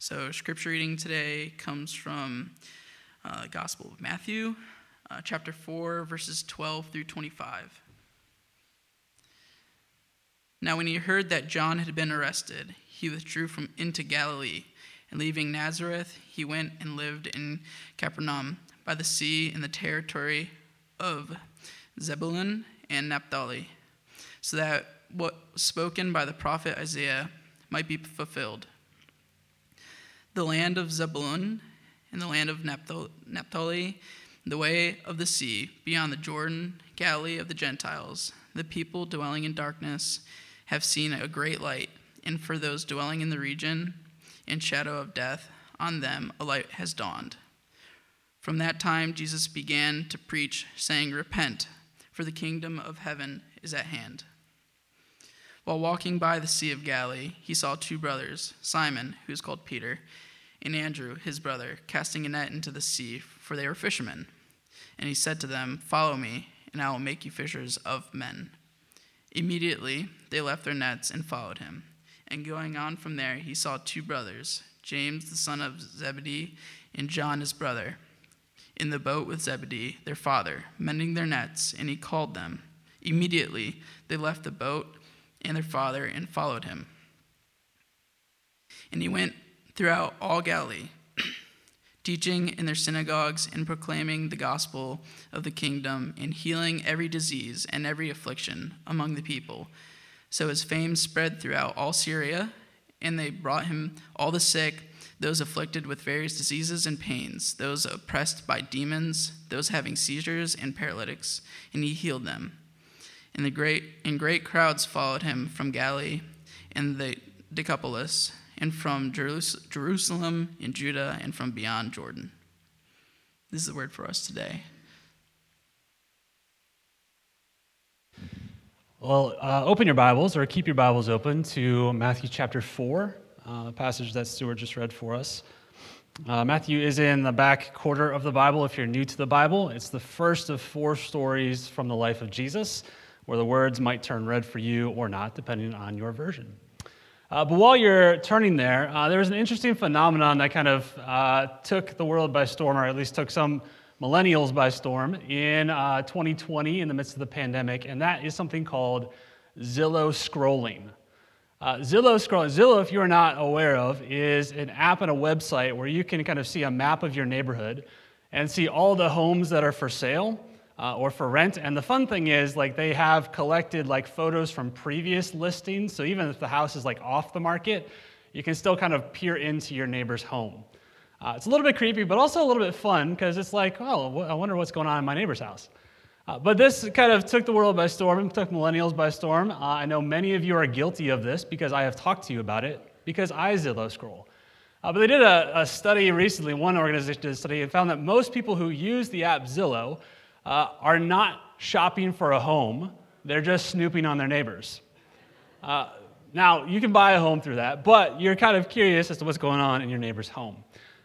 So, scripture reading today comes from uh, Gospel of Matthew, uh, chapter 4, verses 12 through 25. Now, when he heard that John had been arrested, he withdrew from into Galilee, and leaving Nazareth, he went and lived in Capernaum by the sea in the territory of Zebulun and Naphtali, so that what was spoken by the prophet Isaiah might be fulfilled. The land of Zebulun and the land of Naphtali, the way of the sea, beyond the Jordan, Galilee of the Gentiles. The people dwelling in darkness have seen a great light, and for those dwelling in the region and shadow of death, on them a light has dawned. From that time, Jesus began to preach, saying, Repent, for the kingdom of heaven is at hand. While walking by the Sea of Galilee, he saw two brothers, Simon, who is called Peter, and Andrew, his brother, casting a net into the sea, for they were fishermen. And he said to them, Follow me, and I will make you fishers of men. Immediately they left their nets and followed him. And going on from there, he saw two brothers, James the son of Zebedee, and John his brother, in the boat with Zebedee, their father, mending their nets, and he called them. Immediately they left the boat and their father and followed him. And he went throughout all Galilee, teaching in their synagogues and proclaiming the gospel of the kingdom and healing every disease and every affliction among the people. So his fame spread throughout all Syria, and they brought him all the sick, those afflicted with various diseases and pains, those oppressed by demons, those having seizures and paralytics, and he healed them. And the great and great crowds followed him from Galilee and the Decapolis and from Jerusalem and Judea and from beyond Jordan. This is the word for us today. Well, uh, open your Bibles or keep your Bibles open to Matthew chapter 4, uh, the passage that Stuart just read for us. Uh, Matthew is in the back quarter of the Bible if you're new to the Bible. It's the first of four stories from the life of Jesus where the words might turn red for you or not, depending on your version. Uh, but while you're turning there, uh, there was an interesting phenomenon that kind of uh, took the world by storm, or at least took some millennials by storm in 2020 uh, in the midst of the pandemic, and that is something called Zillow scrolling. Uh, Zillow scrolling, Zillow, if you're not aware of, is an app and a website where you can kind of see a map of your neighborhood and see all the homes that are for sale uh, or for rent. And the fun thing is, like, they have collected like photos from previous listings. So even if the house is like off the market, you can still kind of peer into your neighbor's home. Uh, it's a little bit creepy, but also a little bit fun because it's like, oh, I wonder what's going on in my neighbor's house. Uh, but this kind of took the world by storm took millennials by storm. Uh, I know many of you are guilty of this because I have talked to you about it because I Zillow scroll. Uh, but they did a, a, study recently, one organization did a study, and found that most people who use the app Zillow uh, are not shopping for a home, they're just snooping on their neighbors. Uh, now, you can buy a home through that, but you're kind of curious as to what's going on in your neighbor's home.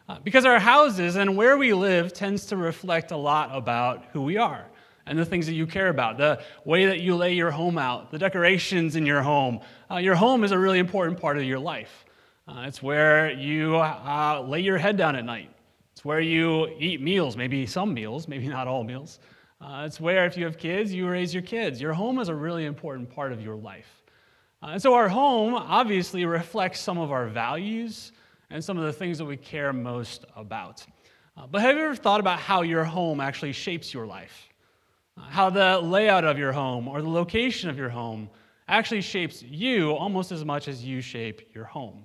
Uh, because our houses and where we live tends to reflect a lot about who we are and the things that you care about, the way that you lay your home out, the decorations in your home. Uh, your home is a really important part of your life. Uh, it's where you uh, lay your head down at night. It's where you eat meals, maybe some meals, maybe not all meals. Uh, it's where, if you have kids, you raise your kids. Your home is a really important part of your life. Uh, and so, our home obviously reflects some of our values and some of the things that we care most about. Uh, but have you ever thought about how your home actually shapes your life? Uh, how the layout of your home or the location of your home actually shapes you almost as much as you shape your home.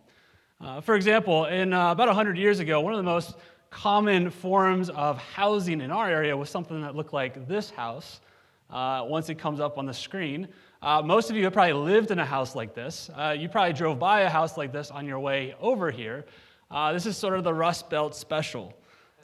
Uh, for example, in uh, about 100 years ago, one of the most common forms of housing in our area was something that looked like this house uh, once it comes up on the screen. Uh, most of you have probably lived in a house like this. Uh, you probably drove by a house like this on your way over here. Uh, this is sort of the Rust Belt special.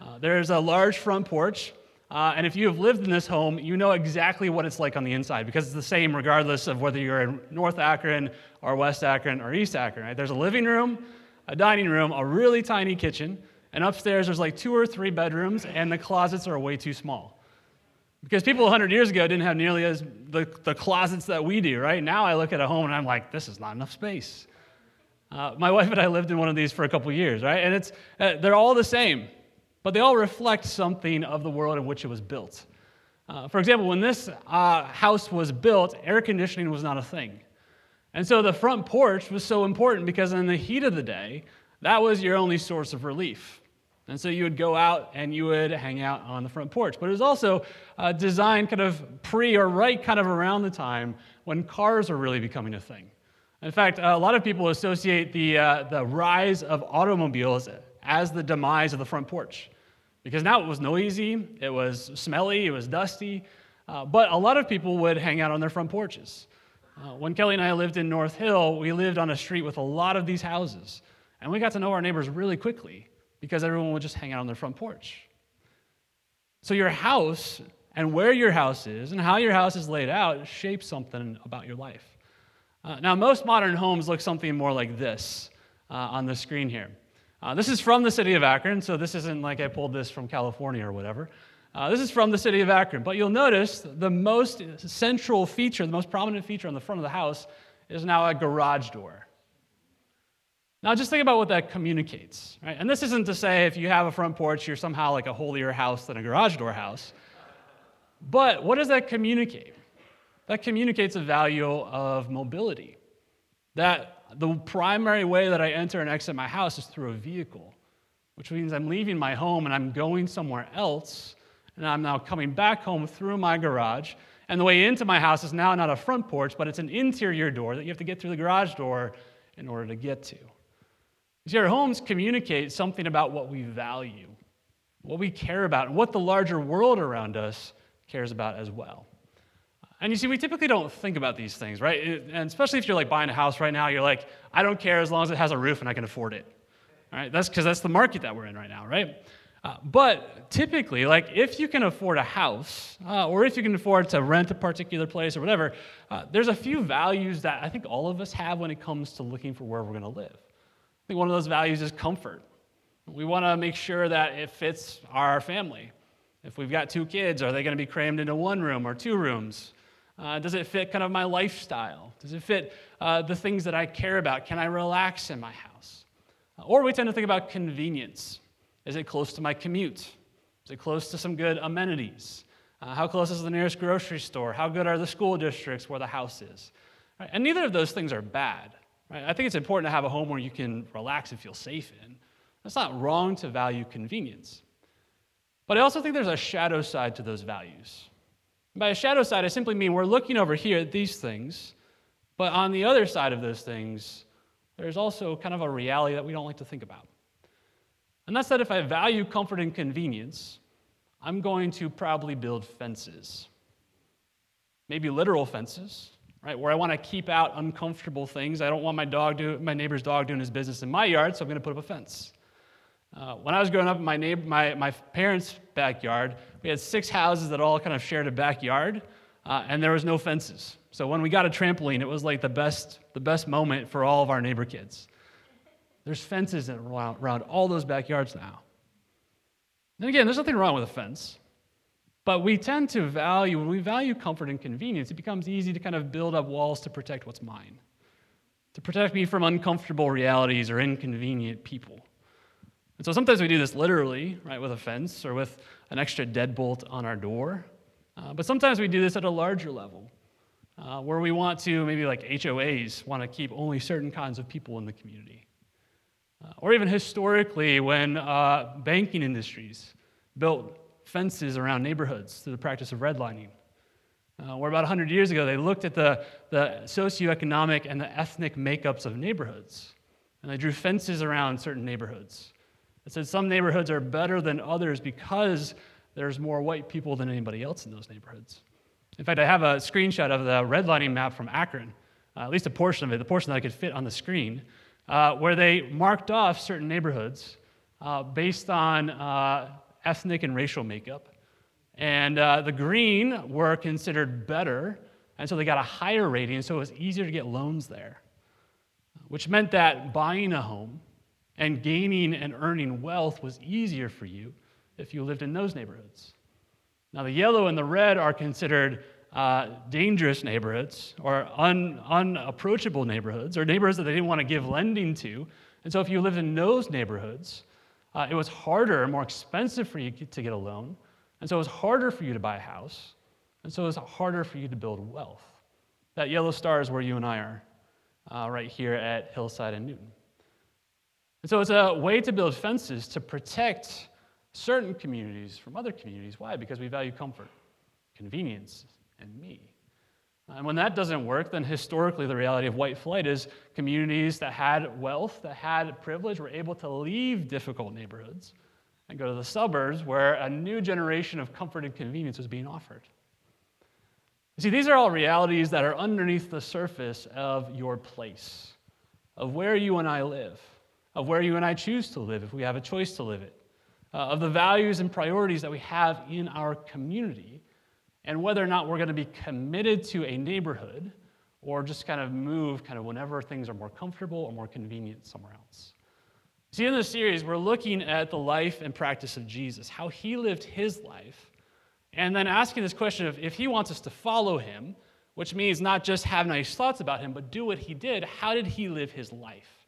Uh, there's a large front porch, uh, and if you have lived in this home, you know exactly what it's like on the inside because it's the same regardless of whether you're in North Akron or West Akron or East Akron. Right? There's a living room, a dining room, a really tiny kitchen, and upstairs, there's like two or three bedrooms, and the closets are way too small. Because people 100 years ago didn't have nearly as the, the closets that we do, right? Now I look at a home and I'm like, this is not enough space. Uh, my wife and I lived in one of these for a couple years, right? And it's, uh, they're all the same, but they all reflect something of the world in which it was built. Uh, for example, when this uh, house was built, air conditioning was not a thing. And so the front porch was so important because in the heat of the day, that was your only source of relief. And so you would go out and you would hang out on the front porch. But it was also uh, designed kind of pre or right kind of around the time when cars were really becoming a thing. In fact, a lot of people associate the, uh, the rise of automobiles as the demise of the front porch. Because now it was noisy, it was smelly, it was dusty, uh, but a lot of people would hang out on their front porches. Uh, when Kelly and I lived in North Hill, we lived on a street with a lot of these houses, and we got to know our neighbors really quickly because everyone would just hang out on their front porch. So, your house and where your house is and how your house is laid out shapes something about your life. Uh, now, most modern homes look something more like this uh, on the screen here. Uh, this is from the city of Akron, so this isn't like I pulled this from California or whatever. Uh, this is from the city of Akron, but you'll notice the most central feature, the most prominent feature on the front of the house is now a garage door. Now, just think about what that communicates, right? And this isn't to say if you have a front porch, you're somehow like a holier house than a garage door house. But what does that communicate? That communicates a value of mobility. That the primary way that I enter and exit my house is through a vehicle, which means I'm leaving my home and I'm going somewhere else, and I'm now coming back home through my garage. And the way into my house is now not a front porch, but it's an interior door that you have to get through the garage door in order to get to. See, our homes communicate something about what we value, what we care about, and what the larger world around us cares about as well. And you see, we typically don't think about these things, right? And especially if you're like buying a house right now, you're like, I don't care as long as it has a roof and I can afford it. All right? That's because that's the market that we're in right now, right? Uh, but typically, like if you can afford a house, uh, or if you can afford to rent a particular place or whatever, uh, there's a few values that I think all of us have when it comes to looking for where we're going to live. I think one of those values is comfort. We want to make sure that it fits our family. If we've got two kids, are they going to be crammed into one room or two rooms? Uh, does it fit kind of my lifestyle? Does it fit uh, the things that I care about? Can I relax in my house? Uh, or we tend to think about convenience. Is it close to my commute? Is it close to some good amenities? Uh, how close is the nearest grocery store? How good are the school districts where the house is? Right? And neither of those things are bad. Right? I think it's important to have a home where you can relax and feel safe in. It's not wrong to value convenience. But I also think there's a shadow side to those values. By a shadow side, I simply mean we're looking over here at these things, but on the other side of those things, there's also kind of a reality that we don't like to think about. And that's that if I value comfort and convenience, I'm going to probably build fences. Maybe literal fences, right? Where I want to keep out uncomfortable things. I don't want my dog do, my neighbor's dog doing his business in my yard, so I'm going to put up a fence. Uh, when I was growing up in my, neighbor, my, my parents' backyard, we had six houses that all kind of shared a backyard, uh, and there was no fences. So when we got a trampoline, it was like the best, the best moment for all of our neighbor kids. There's fences around, around all those backyards now. And again, there's nothing wrong with a fence. But we tend to value, when we value comfort and convenience, it becomes easy to kind of build up walls to protect what's mine, to protect me from uncomfortable realities or inconvenient people. And so sometimes we do this literally, right, with a fence or with an extra deadbolt on our door. Uh, but sometimes we do this at a larger level, uh, where we want to, maybe like HOAs, want to keep only certain kinds of people in the community. Uh, or even historically, when uh, banking industries built fences around neighborhoods through the practice of redlining. Uh, where about 100 years ago, they looked at the, the socioeconomic and the ethnic makeups of neighborhoods, and they drew fences around certain neighborhoods. It said some neighborhoods are better than others because there's more white people than anybody else in those neighborhoods. In fact, I have a screenshot of the redlining map from Akron, uh, at least a portion of it, the portion that I could fit on the screen, uh, where they marked off certain neighborhoods uh, based on uh, ethnic and racial makeup. And uh, the green were considered better, and so they got a higher rating, so it was easier to get loans there, which meant that buying a home and gaining and earning wealth was easier for you if you lived in those neighborhoods. Now, the yellow and the red are considered uh, dangerous neighborhoods or un, unapproachable neighborhoods or neighborhoods that they didn't want to give lending to. And so if you lived in those neighborhoods, uh, it was harder, more expensive for you to get a loan. And so it was harder for you to buy a house. And so it was harder for you to build wealth. That yellow star is where you and I are, uh, right here at Hillside and Newton. And so it's a way to build fences to protect certain communities from other communities. Why? Because we value comfort, convenience, and me. And when that doesn't work, then historically the reality of white flight is communities that had wealth, that had privilege, were able to leave difficult neighborhoods and go to the suburbs where a new generation of comfort and convenience was being offered. You see, these are all realities that are underneath the surface of your place, of where you and I live, of where you and I choose to live if we have a choice to live it, uh, of the values and priorities that we have in our community and whether or not we're going to be committed to a neighborhood or just kind of move kind of whenever things are more comfortable or more convenient somewhere else. See, in this series, we're looking at the life and practice of Jesus, how he lived his life, and then asking this question of if he wants us to follow him, which means not just have nice thoughts about him, but do what he did, how did he live his life?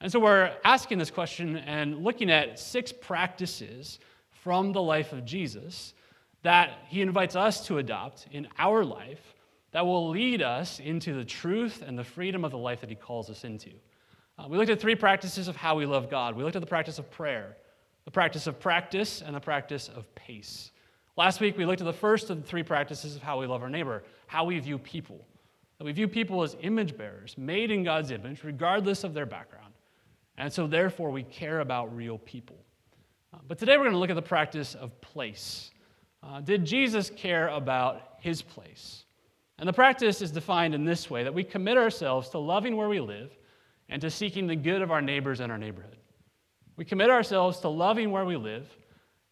And so we're asking this question and looking at six practices from the life of Jesus that he invites us to adopt in our life that will lead us into the truth and the freedom of the life that he calls us into. Uh, we looked at three practices of how we love God. We looked at the practice of prayer, the practice of practice, and the practice of pace. Last week, we looked at the first of the three practices of how we love our neighbor, how we view people. That we view people as image bearers, made in God's image, regardless of their background. And so, therefore, we care about real people. Uh, but today, we're going to look at the practice of place. Uh, did Jesus care about his place? And the practice is defined in this way that we commit ourselves to loving where we live and to seeking the good of our neighbors and our neighborhood. We commit ourselves to loving where we live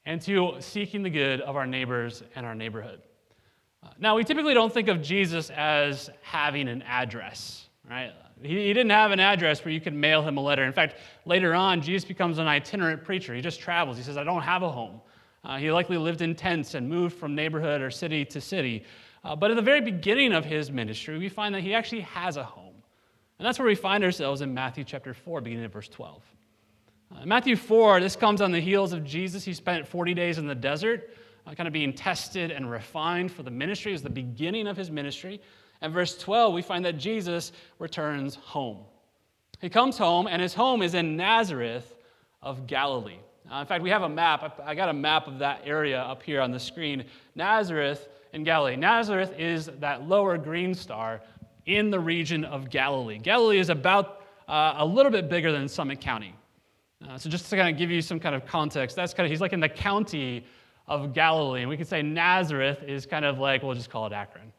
and to seeking the good of our neighbors and our neighborhood. Uh, now, we typically don't think of Jesus as having an address, right? He, he didn't have an address where you could mail him a letter. In fact, later on, Jesus becomes an itinerant preacher. He just travels. He says, I don't have a home. Uh, he likely lived in tents and moved from neighborhood or city to city. Uh, but at the very beginning of his ministry, we find that he actually has a home. And that's where we find ourselves in Matthew chapter 4, beginning at verse 12. Uh, Matthew 4, this comes on the heels of Jesus. He spent 40 days in the desert, uh, kind of being tested and refined for the ministry. It was the beginning of his ministry. And verse 12, we find that Jesus returns home. He comes home, and his home is in Nazareth of Galilee. Uh, in fact, we have a map. I got a map of that area up here on the screen. Nazareth in Galilee. Nazareth is that lower green star in the region of Galilee. Galilee is about uh, a little bit bigger than Summit County. Uh, so just to kind of give you some kind of context, that's kind of, he's like in the county of Galilee. And we could say Nazareth is kind of like, we'll just call it Akron.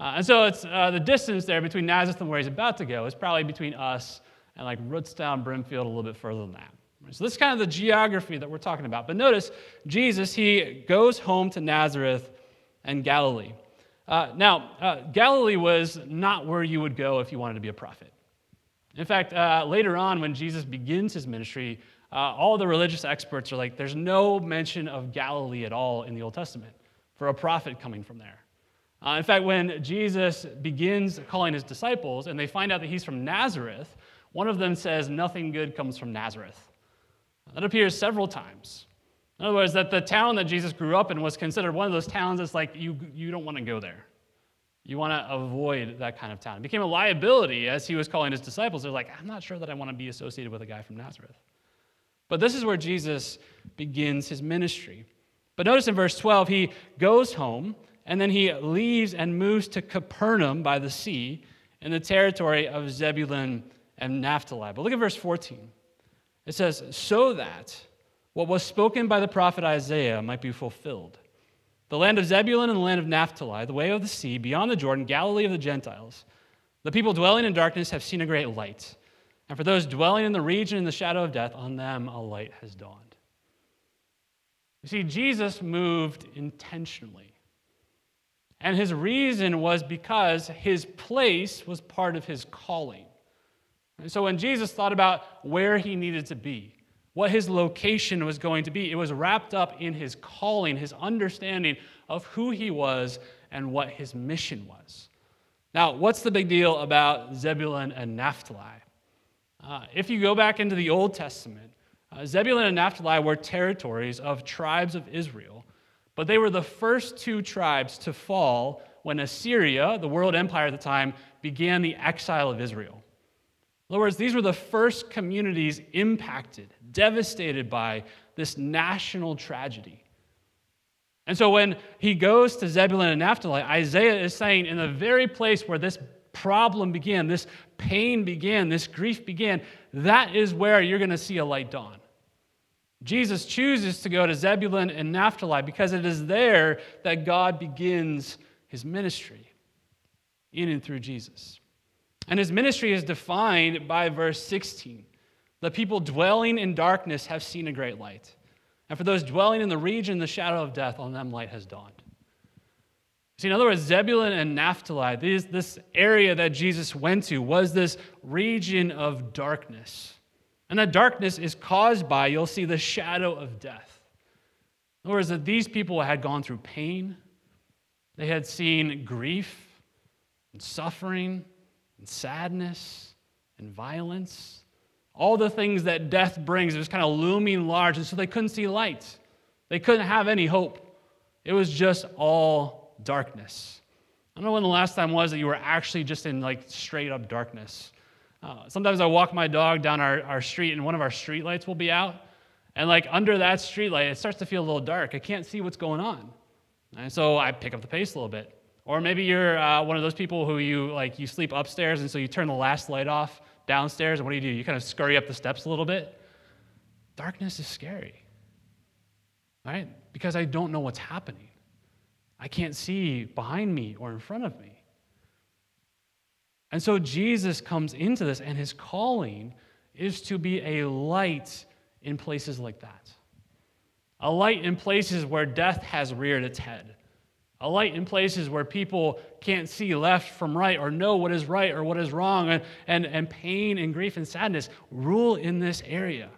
Uh, and so it's uh, the distance there between Nazareth and where he's about to go is probably between us and like Rootstown, Brimfield, a little bit further than that. So this is kind of the geography that we're talking about. But notice, Jesus, he goes home to Nazareth and Galilee. Uh, now, uh, Galilee was not where you would go if you wanted to be a prophet. In fact, uh, later on, when Jesus begins his ministry, uh, all the religious experts are like, there's no mention of Galilee at all in the Old Testament for a prophet coming from there. Uh, in fact, when Jesus begins calling his disciples and they find out that he's from Nazareth, one of them says, Nothing good comes from Nazareth. That appears several times. In other words, that the town that Jesus grew up in was considered one of those towns that's like, you, you don't want to go there. You want to avoid that kind of town. It became a liability as he was calling his disciples. They're like, I'm not sure that I want to be associated with a guy from Nazareth. But this is where Jesus begins his ministry. But notice in verse 12, he goes home and then he leaves and moves to Capernaum by the sea in the territory of Zebulun and Naphtali. But look at verse 14. It says, so that what was spoken by the prophet Isaiah might be fulfilled. The land of Zebulun and the land of Naphtali, the way of the sea, beyond the Jordan, Galilee of the Gentiles. The people dwelling in darkness have seen a great light. And for those dwelling in the region in the shadow of death, on them a light has dawned. You see, Jesus moved intentionally. And his reason was because his place was part of his calling. And so when Jesus thought about where he needed to be, what his location was going to be, it was wrapped up in his calling, his understanding of who he was and what his mission was. Now, what's the big deal about Zebulun and Naphtali? Uh, if you go back into the Old Testament, uh, Zebulun and Naphtali were territories of tribes of Israel, but they were the first two tribes to fall when Assyria, the world empire at the time, began the exile of Israel. In other words, these were the first communities impacted, devastated by this national tragedy. And so when he goes to Zebulun and Naphtali, Isaiah is saying, in the very place where this problem began, this pain began, this grief began, that is where you're going to see a light dawn. Jesus chooses to go to Zebulun and Naphtali because it is there that God begins his ministry in and through Jesus. And his ministry is defined by verse 16. The people dwelling in darkness have seen a great light. And for those dwelling in the region, the shadow of death, on them light has dawned. See, in other words, Zebulun and Naphtali, this, this area that Jesus went to, was this region of darkness. And that darkness is caused by, you'll see, the shadow of death. In other words, that these people had gone through pain, they had seen grief and suffering and sadness and violence all the things that death brings it was kind of looming large, and so they couldn't see light. They couldn't have any hope. It was just all darkness. I don't know when the last time was that you were actually just in like straight up darkness. Uh, sometimes I walk my dog down our, our street, and one of our street lights will be out. And like under that street light, it starts to feel a little dark. I can't see what's going on. And so I pick up the pace a little bit. Or maybe you're uh, one of those people who you like you sleep upstairs, and so you turn the last light off downstairs, and what do you do? You kind of scurry up the steps a little bit. Darkness is scary, right? Because I don't know what's happening. I can't see behind me or in front of me. And so Jesus comes into this, and his calling is to be a light in places like that. A light in places where death has reared its head a light in places where people can't see left from right or know what is right or what is wrong, and, and, and pain and grief and sadness rule in this area.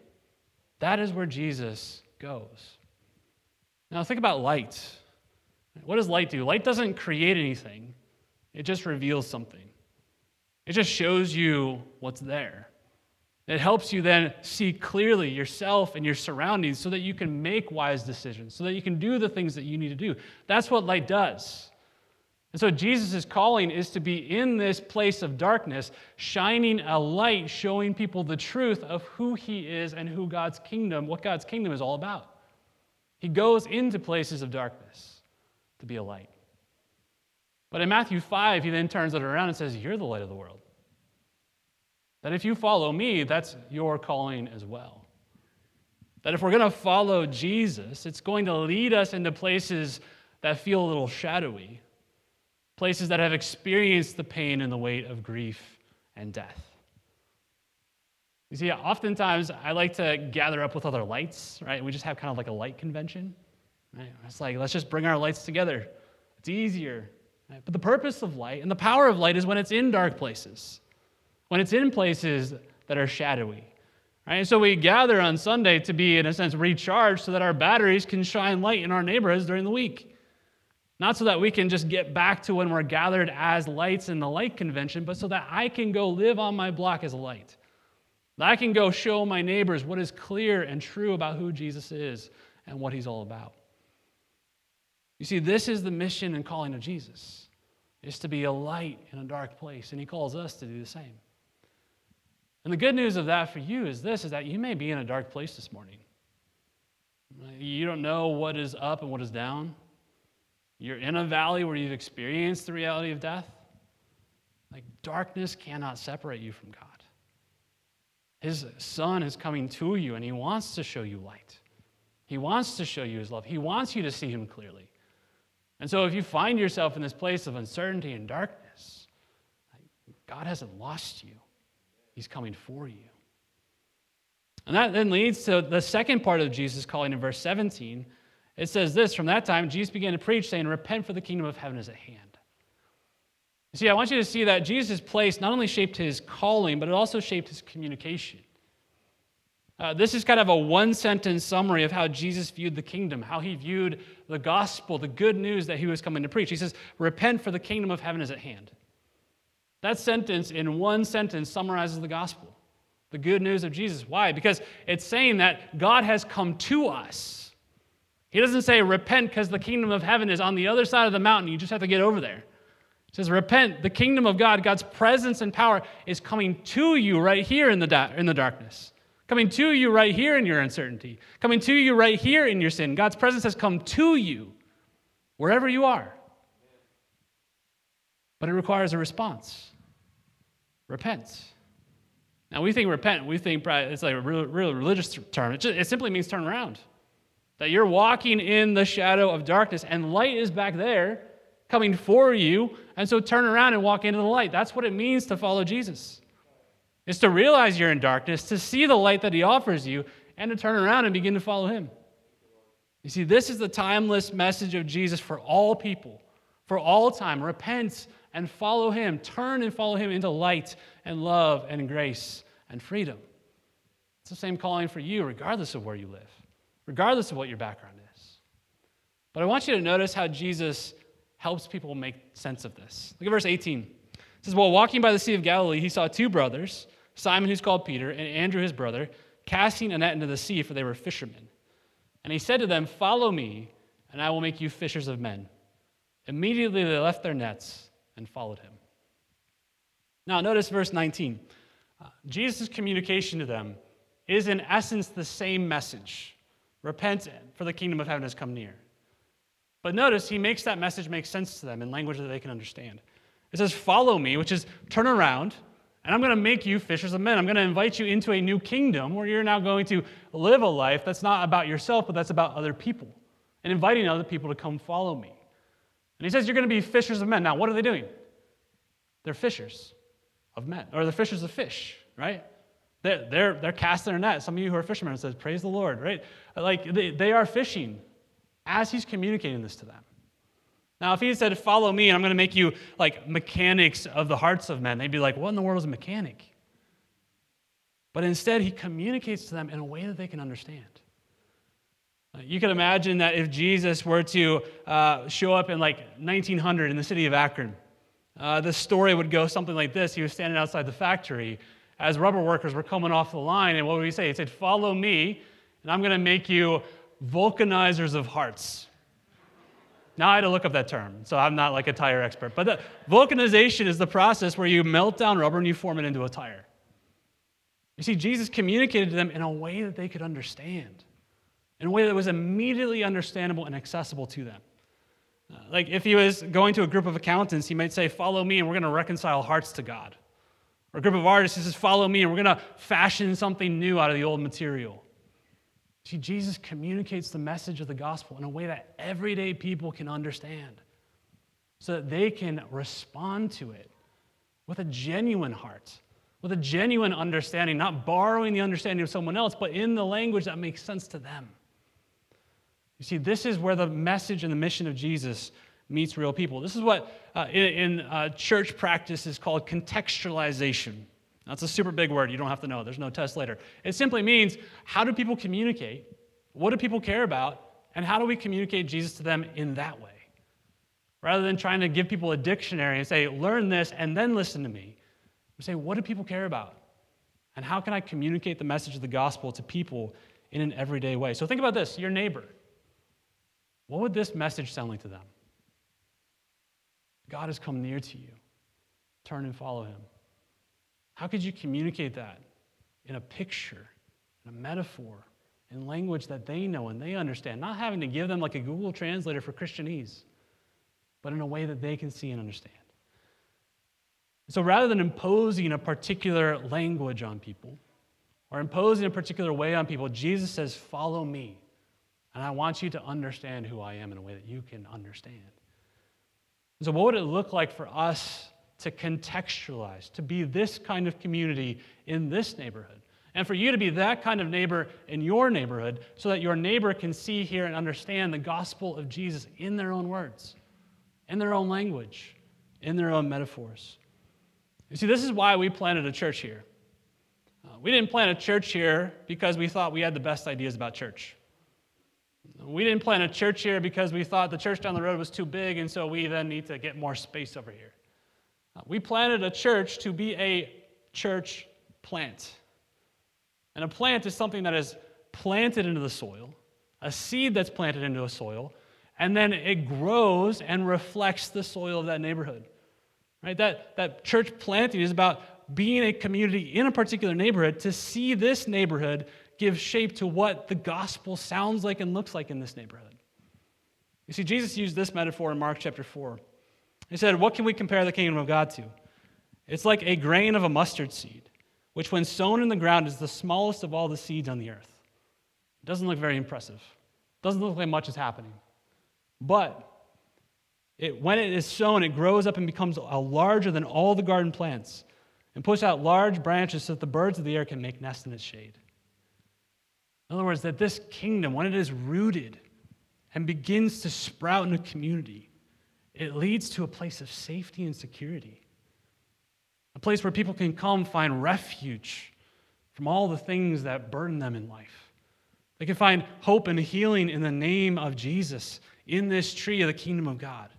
That is where Jesus goes. Now, think about light. What does light do? Light doesn't create anything, it just reveals something, it just shows you what's there. It helps you then see clearly yourself and your surroundings so that you can make wise decisions, so that you can do the things that you need to do. That's what light does. And so Jesus' calling is to be in this place of darkness, shining a light, showing people the truth of who he is and who God's kingdom, what God's kingdom is all about. He goes into places of darkness to be a light. But in Matthew 5, he then turns it around and says, You're the light of the world. That if you follow me, that's your calling as well. That if we're going to follow Jesus, it's going to lead us into places that feel a little shadowy, places that have experienced the pain and the weight of grief and death. You see, oftentimes I like to gather up with other lights, right? We just have kind of like a light convention. Right? It's like, let's just bring our lights together. It's easier. Right? But the purpose of light and the power of light is when it's in dark places when it's in places that are shadowy. Right? And so we gather on Sunday to be, in a sense, recharged so that our batteries can shine light in our neighborhoods during the week. Not so that we can just get back to when we're gathered as lights in the light convention, but so that I can go live on my block as a light. That I can go show my neighbors what is clear and true about who Jesus is and what he's all about. You see, this is the mission and calling of Jesus, is to be a light in a dark place, and he calls us to do the same. And the good news of that for you is this is that you may be in a dark place this morning. You don't know what is up and what is down. You're in a valley where you've experienced the reality of death. Like darkness cannot separate you from God. His son is coming to you and he wants to show you light. He wants to show you his love. He wants you to see him clearly. And so if you find yourself in this place of uncertainty and darkness, God hasn't lost you. He's coming for you. And that then leads to the second part of Jesus' calling in verse 17. It says this From that time, Jesus began to preach, saying, Repent, for the kingdom of heaven is at hand. See, I want you to see that Jesus' place not only shaped his calling, but it also shaped his communication. Uh, this is kind of a one sentence summary of how Jesus viewed the kingdom, how he viewed the gospel, the good news that he was coming to preach. He says, Repent, for the kingdom of heaven is at hand. That sentence, in one sentence, summarizes the gospel, the good news of Jesus. Why? Because it's saying that God has come to us. He doesn't say, Repent, because the kingdom of heaven is on the other side of the mountain. You just have to get over there. It says, Repent, the kingdom of God, God's presence and power is coming to you right here in the, da- in the darkness coming to you right here in your uncertainty, coming to you right here in your sin. God's presence has come to you wherever you are. But it requires a response repent. Now, we think repent, we think it's like a real, real religious term. It, just, it simply means turn around. That you're walking in the shadow of darkness and light is back there coming for you. And so turn around and walk into the light. That's what it means to follow Jesus is to realize you're in darkness, to see the light that he offers you, and to turn around and begin to follow him. You see, this is the timeless message of Jesus for all people, for all time. Repent and follow him. Turn and follow him into light and love and grace and freedom. It's the same calling for you, regardless of where you live, regardless of what your background is. But I want you to notice how Jesus helps people make sense of this. Look at verse 18. It says, While walking by the Sea of Galilee, he saw two brothers, Simon, who's called Peter, and Andrew, his brother, casting a net into the sea, for they were fishermen. And he said to them, Follow me, and I will make you fishers of men. Immediately they left their nets and followed him. Now, notice verse 19. Uh, Jesus' communication to them is, in essence, the same message repent, for the kingdom of heaven has come near. But notice he makes that message make sense to them in language that they can understand. It says, Follow me, which is turn around, and I'm going to make you fishers of men. I'm going to invite you into a new kingdom where you're now going to live a life that's not about yourself, but that's about other people, and inviting other people to come follow me. And he says, You're going to be fishers of men. Now, what are they doing? They're fishers of men, or they're fishers of fish, right? They're, they're, they're casting their net. Some of you who are fishermen says, Praise the Lord, right? Like they, they are fishing as he's communicating this to them. Now, if he said, Follow me, and I'm going to make you like mechanics of the hearts of men, they'd be like, What in the world is a mechanic? But instead, he communicates to them in a way that they can understand. You can imagine that if Jesus were to uh, show up in like 1900 in the city of Akron, uh, the story would go something like this. He was standing outside the factory as rubber workers were coming off the line, and what would he say? He said, Follow me, and I'm going to make you vulcanizers of hearts. Now I had to look up that term, so I'm not like a tire expert. But the, vulcanization is the process where you melt down rubber and you form it into a tire. You see, Jesus communicated to them in a way that they could understand, in a way that was immediately understandable and accessible to them. Uh, like if he was going to a group of accountants, he might say, Follow me, and we're going to reconcile hearts to God. Or a group of artists, he says, Follow me, and we're going to fashion something new out of the old material. See, Jesus communicates the message of the gospel in a way that everyday people can understand so that they can respond to it with a genuine heart, with a genuine understanding, not borrowing the understanding of someone else, but in the language that makes sense to them. You see, this is where the message and the mission of Jesus meets real people. This is what uh, in, in uh, church practice is called contextualization. That's a super big word. You don't have to know. There's no test later. It simply means how do people communicate? What do people care about? And how do we communicate Jesus to them in that way? Rather than trying to give people a dictionary and say, learn this and then listen to me, we say, what do people care about? And how can I communicate the message of the gospel to people in an everyday way? So think about this your neighbor. What would this message sound like to them? God has come near to you. Turn and follow him. How could you communicate that in a picture, in a metaphor, in language that they know and they understand? Not having to give them like a Google translator for Christianese, but in a way that they can see and understand. So rather than imposing a particular language on people or imposing a particular way on people, Jesus says, Follow me. And I want you to understand who I am in a way that you can understand. So, what would it look like for us to contextualize, to be this kind of community in this neighborhood. And for you to be that kind of neighbor in your neighborhood so that your neighbor can see, hear, and understand the gospel of Jesus in their own words, in their own language, in their own metaphors. You see, this is why we planted a church here. Uh, we didn't plant a church here because we thought we had the best ideas about church. We didn't plant a church here because we thought the church down the road was too big, and so we then need to get more space over here. Uh, we planted a church to be a church plant. And a plant is something that is planted into the soil, a seed that's planted into a soil, and then it grows and reflects the soil of that neighborhood. Right? That, that church planting is about being a community in a particular neighborhood to see this neighborhood give shape to what the gospel sounds like and looks like in this neighborhood. You see, Jesus used this metaphor in Mark chapter 4. He said, What can we compare the kingdom of God to? It's like a grain of a mustard seed, which, when sown in the ground, is the smallest of all the seeds on the earth. It doesn't look very impressive, it doesn't look like much is happening. But it, when it is sown, it grows up and becomes larger than all the garden plants and puts out large branches so that the birds of the air can make nests in its shade. In other words, that this kingdom, when it is rooted and begins to sprout in a community, it leads to a place of safety and security. A place where people can come find refuge from all the things that burden them in life. They can find hope and healing in the name of Jesus in this tree of the kingdom of God.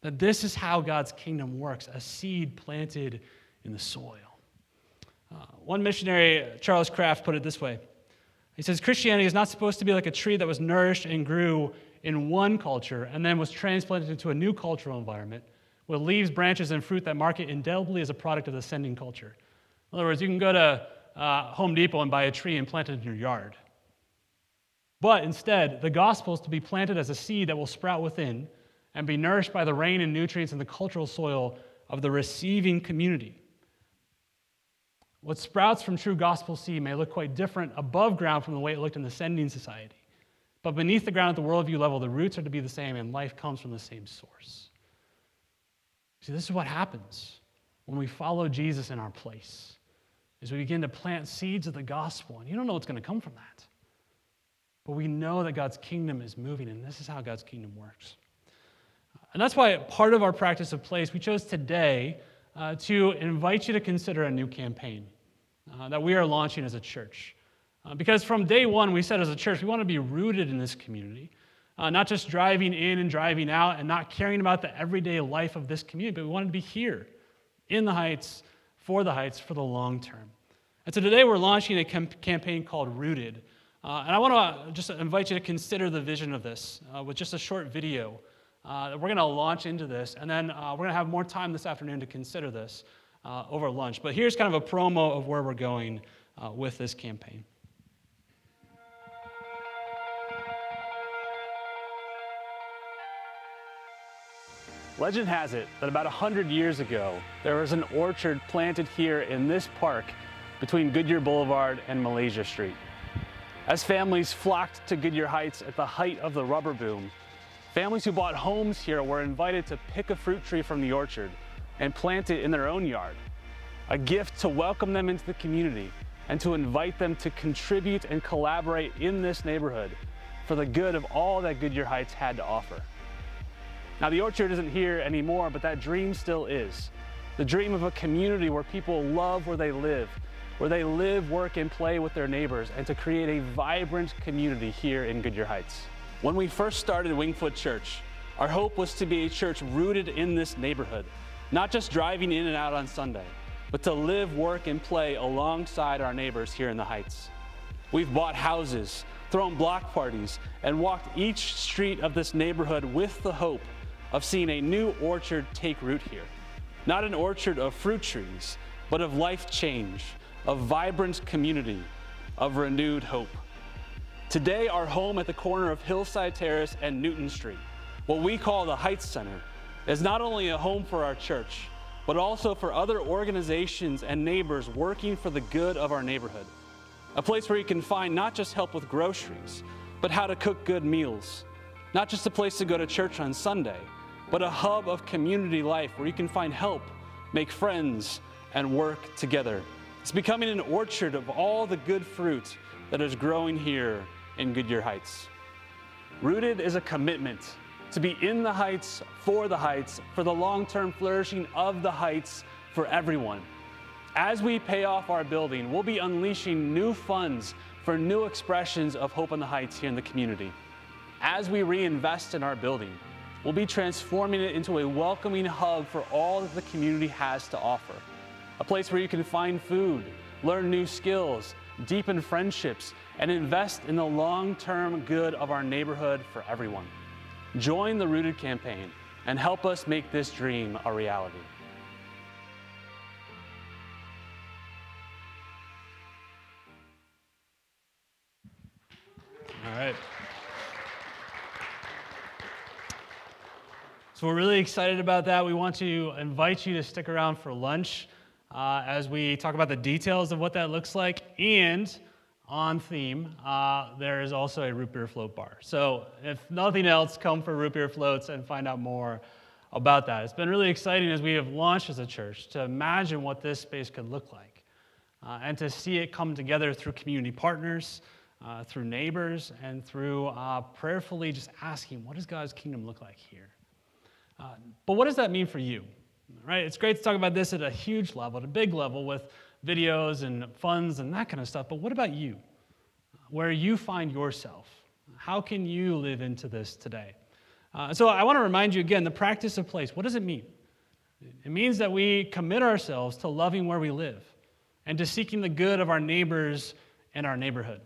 That this is how God's kingdom works a seed planted in the soil. Uh, one missionary, Charles Kraft, put it this way He says Christianity is not supposed to be like a tree that was nourished and grew in one culture and then was transplanted into a new cultural environment with leaves, branches, and fruit that mark it indelibly as a product of the sending culture. In other words, you can go to uh, Home Depot and buy a tree and plant it in your yard. But instead, the gospel is to be planted as a seed that will sprout within and be nourished by the rain and nutrients in the cultural soil of the receiving community. What sprouts from true gospel seed may look quite different above ground from the way it looked in the sending society. But beneath the ground at the worldview level, the roots are to be the same and life comes from the same source. See, this is what happens when we follow Jesus in our place. Is we begin to plant seeds of the gospel, and you don't know what's going to come from that. But we know that God's kingdom is moving, and this is how God's kingdom works. And that's why part of our practice of place, we chose today uh, to invite you to consider a new campaign uh, that we are launching as a church. Uh, because from day one, we said as a church, we want to be rooted in this community, uh, not just driving in and driving out and not caring about the everyday life of this community, but we wanted to be here in the Heights, for the Heights, for the long term. And so today we're launching a campaign called Rooted. Uh, and I want to just invite you to consider the vision of this uh, with just a short video. Uh, we're going to launch into this, and then uh, we're going to have more time this afternoon to consider this uh, over lunch. But here's kind of a promo of where we're going with this campaign. Legend has it that about 100 years ago, there was an orchard planted here in this park between Goodyear Boulevard and Malaysia Street. As families flocked to Goodyear Heights at the height of the rubber boom, families who bought homes here were invited to pick a fruit tree from the orchard and plant it in their own yard, a gift to welcome them into the community and to invite them to contribute and collaborate in this neighborhood for the good of all that Goodyear Heights had to offer. Now, the orchard isn't here anymore, but that dream still is. The dream of a community where people love where they live where they live, work, and play with their neighbors, and to create a vibrant community here in Goodyear Heights. When we first started Wingfoot Church, our hope was to be a church rooted in this neighborhood, not just driving in and out on Sunday, but to live, work, and play alongside our neighbors here in the Heights. We've bought houses, thrown block parties, and walked each street of this neighborhood with the hope of seeing a new orchard take root here. Not an orchard of fruit trees, but of life change, a vibrant community of renewed hope. Today, our home at the corner of Hillside Terrace and Newton Street, what we call the Heights Center, is not only a home for our church, but also for other organizations and neighbors working for the good of our neighborhood. A place where you can find not just help with groceries, but how to cook good meals. Not just a place to go to church on Sunday, but a hub of community life where you can find help, make friends, and work together. It's becoming an orchard of all the good fruit that is growing here in Goodyear Heights. Rooted is a commitment to be in the heights, for the heights, for the long term flourishing of the heights for everyone. As we pay off our building, we'll be unleashing new funds for new expressions of Hope on the Heights here in the community. As we reinvest in our building, we'll be transforming it into a welcoming hub for all that the community has to offer. A place where you can find food, learn new skills, deepen friendships, and invest in the long term good of our neighborhood for everyone. Join the Rooted campaign and help us make this dream a reality. All right. So we're really excited about that. We want to invite you to stick around for lunch uh, as we talk about the details of what that looks like. And on theme, uh, there is also a root beer float bar. So if nothing else, come for root beer floats and find out more about that. It's been really exciting as we have launched as a church to imagine what this space could look like uh, and to see it come together through community partners, uh, through neighbors, and through uh, prayerfully just asking, what does God's kingdom look like here? Uh, but what does that mean for you? Right? It's great to talk about this at a huge level, at a big level with videos and funds and that kind of stuff. But what about you? Where you find yourself? How can you live into this today? Uh, so I want to remind you again the practice of place. What does it mean? It means that we commit ourselves to loving where we live and to seeking the good of our neighbors and our neighborhood.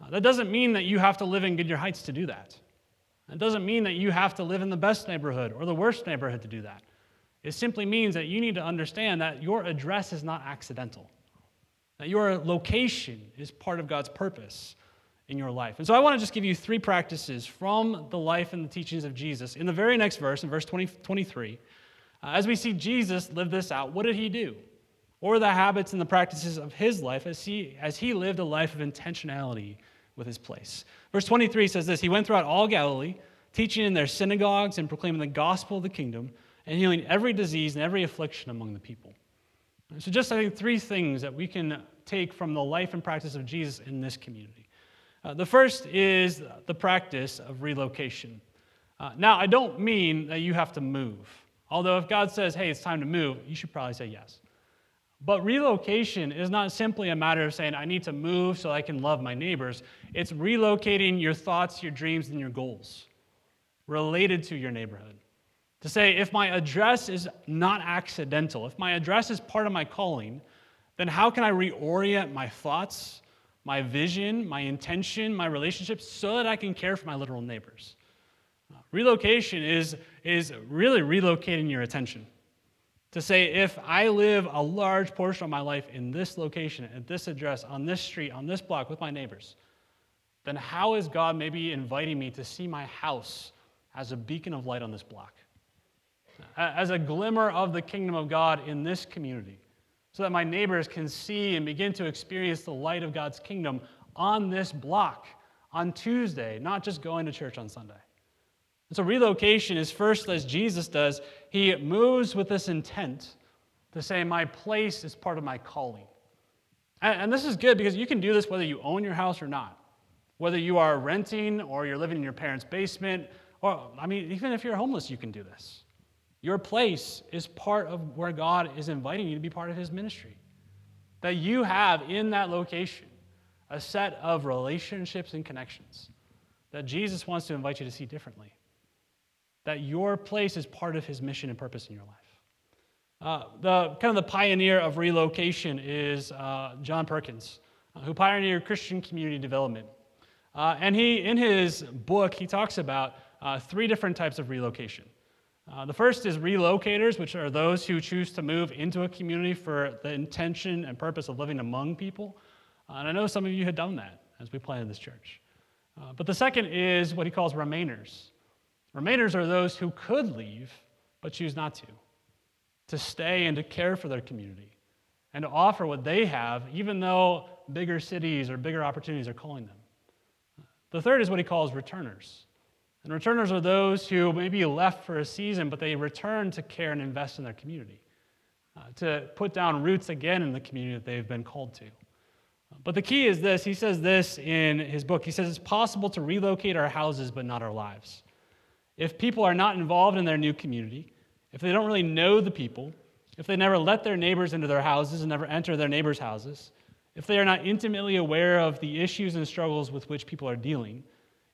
Uh, that doesn't mean that you have to live in Goodyear Heights to do that. It doesn't mean that you have to live in the best neighborhood or the worst neighborhood to do that. It simply means that you need to understand that your address is not accidental, that your location is part of God's purpose in your life. And so I want to just give you three practices from the life and the teachings of Jesus. In the very next verse, in verse 20, 23, uh, as we see Jesus live this out, what did he do? Or the habits and the practices of his life as he, as he lived a life of intentionality with his place. Verse 23 says this He went throughout all Galilee, teaching in their synagogues and proclaiming the gospel of the kingdom and healing every disease and every affliction among the people. So, just I think three things that we can take from the life and practice of Jesus in this community. Uh, the first is the practice of relocation. Uh, now, I don't mean that you have to move. Although, if God says, hey, it's time to move, you should probably say yes. But relocation is not simply a matter of saying, I need to move so I can love my neighbors. It's relocating your thoughts, your dreams, and your goals related to your neighborhood. To say, if my address is not accidental, if my address is part of my calling, then how can I reorient my thoughts, my vision, my intention, my relationships so that I can care for my literal neighbors? Uh, relocation is, is really relocating your attention. To say, if I live a large portion of my life in this location, at this address, on this street, on this block with my neighbors, then how is God maybe inviting me to see my house as a beacon of light on this block? As a glimmer of the kingdom of God in this community, so that my neighbors can see and begin to experience the light of God's kingdom on this block on Tuesday, not just going to church on Sunday. And so relocation is first, as Jesus does, he moves with this intent to say, My place is part of my calling. And, and this is good because you can do this whether you own your house or not. Whether you are renting or you're living in your parents' basement, or, I mean, even if you're homeless, you can do this. Your place is part of where God is inviting you to be part of His ministry. That you have in that location a set of relationships and connections that Jesus wants to invite you to see differently. That your place is part of His mission and purpose in your life. Uh, the kind of the pioneer of relocation is uh, John Perkins, uh, who pioneered Christian community development. Uh, and he, in his book, he talks about uh, three different types of relocation. Uh, the first is relocators, which are those who choose to move into a community for the intention and purpose of living among people. Uh, and I know some of you had done that as we planted this church. Uh, but the second is what he calls remainers. Remainers are those who could leave but choose not to, to stay and to care for their community and to offer what they have, even though bigger cities or bigger opportunities are calling them. The third is what he calls returners. And returners are those who maybe left for a season, but they return to care and invest in their community, uh, to put down roots again in the community that they've been called to. But the key is this he says this in his book. He says it's possible to relocate our houses, but not our lives. If people are not involved in their new community, if they don't really know the people, if they never let their neighbors into their houses and never enter their neighbors' houses, if they are not intimately aware of the issues and struggles with which people are dealing,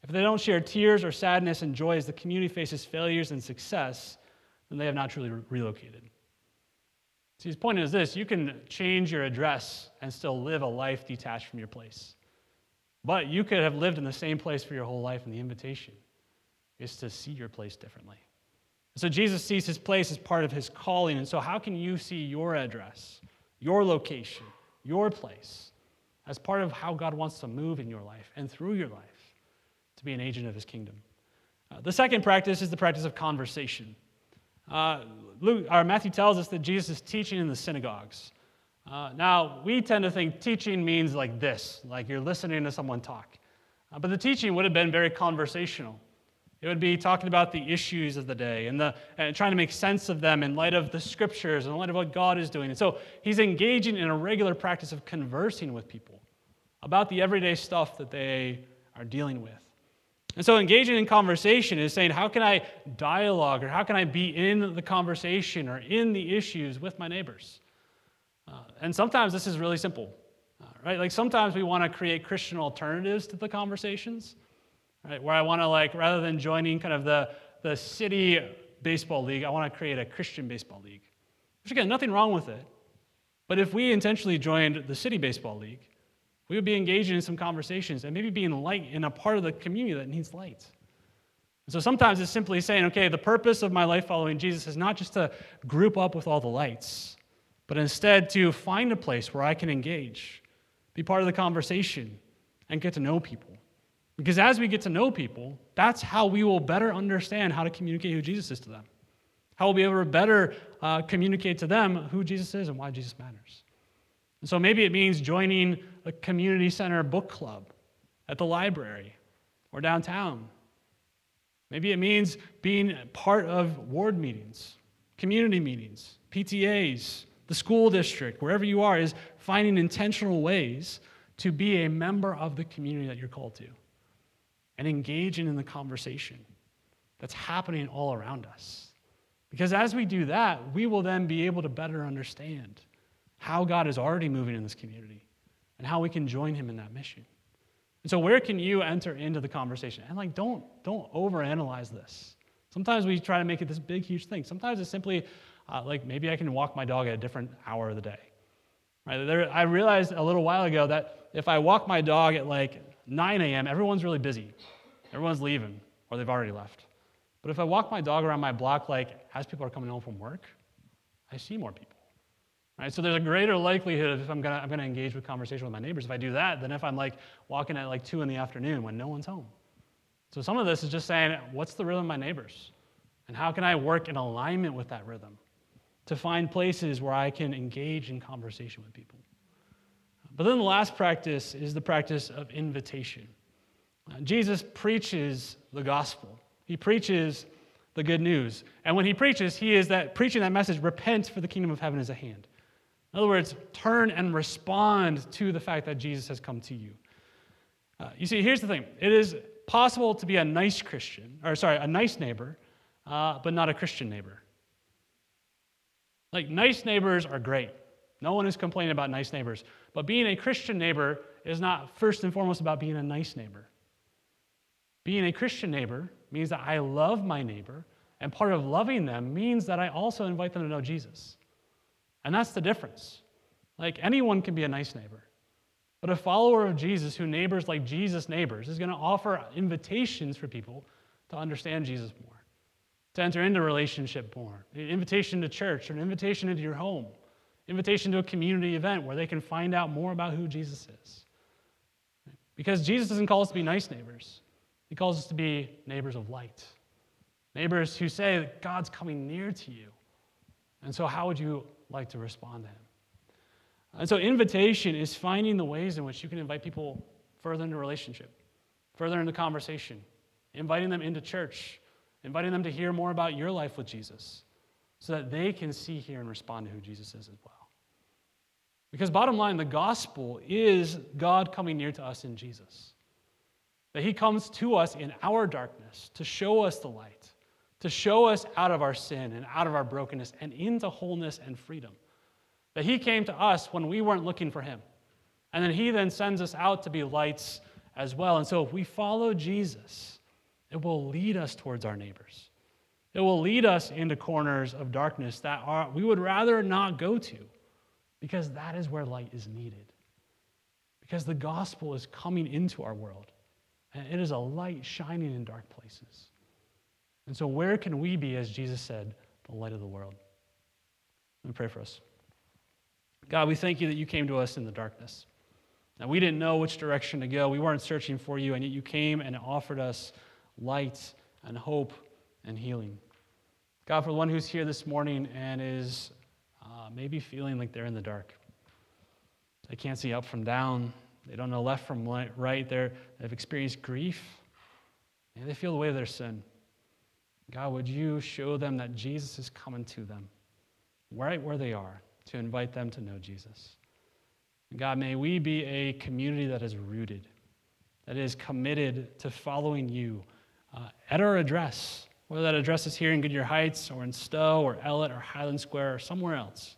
if they don't share tears or sadness and joy as the community faces failures and success, then they have not truly re- relocated. See, his point is this you can change your address and still live a life detached from your place. But you could have lived in the same place for your whole life, and the invitation is to see your place differently. So Jesus sees his place as part of his calling. And so, how can you see your address, your location, your place as part of how God wants to move in your life and through your life to be an agent of his kingdom? Uh, the second practice is the practice of conversation. Uh, Luke, or Matthew tells us that Jesus is teaching in the synagogues. Uh, now, we tend to think teaching means like this, like you're listening to someone talk. Uh, but the teaching would have been very conversational. It would be talking about the issues of the day and, the, and trying to make sense of them in light of the scriptures and in light of what God is doing. And so he's engaging in a regular practice of conversing with people about the everyday stuff that they are dealing with. And so engaging in conversation is saying, how can I dialogue or how can I be in the conversation or in the issues with my neighbors? Uh, and sometimes this is really simple, uh, right? Like sometimes we want to create Christian alternatives to the conversations right? Where I want to like, rather than joining kind of the, the city baseball league, I want to create a Christian baseball league. Which again, nothing wrong with it. But if we intentionally joined the city baseball league, we would be engaging in some conversations and maybe being light in a part of the community that needs light. And so sometimes it's simply saying, okay, the purpose of my life following Jesus is not just to group up with all the lights, but instead to find a place where I can engage, be part of the conversation, and get to know people. Because as we get to know people, that's how we will better understand how to communicate who Jesus is to them. How we'll be able to better uh, communicate to them who Jesus is and why Jesus matters. And so maybe it means joining a community center book club at the library or downtown. Maybe it means being part of ward meetings, community meetings, PTAs, the school district, wherever you are, is finding intentional ways to be a member of the community that you're called to and engaging in the conversation that's happening all around us. Because as we do that, we will then be able to better understand how God is already moving in this community and how we can join him in that mission. And so where can you enter into the conversation? And like don't don't overanalyze this. Sometimes we try to make it this big huge thing. Sometimes it's simply uh, like maybe I can walk my dog at a different hour of the day. Right? There, I realized a little while ago that if I walk my dog at like 9 a.m., everyone's really busy. Everyone's leaving, or they've already left. But if I walk my dog around my block, like as people are coming home from work, I see more people. Right? So there's a greater likelihood of if I'm gonna, I'm gonna engage with conversation with my neighbors if I do that than if I'm like walking at like two in the afternoon when no one's home. So some of this is just saying, what's the rhythm of my neighbors? And how can I work in alignment with that rhythm to find places where I can engage in conversation with people? But then the last practice is the practice of invitation. Uh, Jesus preaches the gospel. He preaches the good news. And when he preaches, he is that preaching that message, repent for the kingdom of heaven is at hand. In other words, turn and respond to the fact that Jesus has come to you. Uh, you see, here's the thing it is possible to be a nice Christian, or sorry, a nice neighbor, uh, but not a Christian neighbor. Like, nice neighbors are great. No one is complaining about nice neighbors. But being a Christian neighbor is not first and foremost about being a nice neighbor. Being a Christian neighbor means that I love my neighbor, and part of loving them means that I also invite them to know Jesus. And that's the difference. Like anyone can be a nice neighbor. But a follower of Jesus who neighbors like Jesus neighbors is going to offer invitations for people to understand Jesus more, to enter into relationship more, an invitation to church, or an invitation into your home, invitation to a community event where they can find out more about who Jesus is. Because Jesus doesn't call us to be nice neighbors, He calls us to be neighbors of light, neighbors who say that God's coming near to you. And so, how would you like to respond to Him? And so, invitation is finding the ways in which you can invite people further into relationship, further into conversation, inviting them into church, inviting them to hear more about your life with Jesus so that they can see, hear, and respond to who Jesus is as well. Because, bottom line, the gospel is God coming near to us in Jesus. That he comes to us in our darkness to show us the light, to show us out of our sin and out of our brokenness and into wholeness and freedom. That He came to us when we weren't looking for Him. And then He then sends us out to be lights as well. And so if we follow Jesus, it will lead us towards our neighbors. It will lead us into corners of darkness that are, we would rather not go to because that is where light is needed. Because the gospel is coming into our world, and it is a light shining in dark places. And so, where can we be, as Jesus said, the light of the world? Let me pray for us. God, we thank you that you came to us in the darkness. Now, we didn't know which direction to go. We weren't searching for you, and yet you came and offered us light and hope and healing. God, for the one who's here this morning and is uh, maybe feeling like they're in the dark, they can't see up from down, they don't know left from right, They're, they've experienced grief, and they feel the weight of their sin. God, would you show them that Jesus is coming to them right where they are to invite them to know Jesus? God, may we be a community that is rooted, that is committed to following you uh, at our address, whether that address is here in Goodyear Heights or in Stow or Ellet or Highland Square or somewhere else.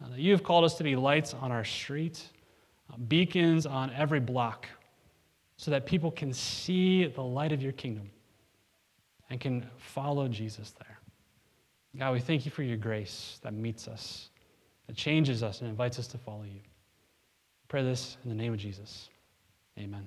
Uh, that you have called us to be lights on our street, uh, beacons on every block, so that people can see the light of your kingdom and can follow Jesus there. God, we thank you for your grace that meets us, that changes us, and invites us to follow you. I pray this in the name of Jesus. Amen.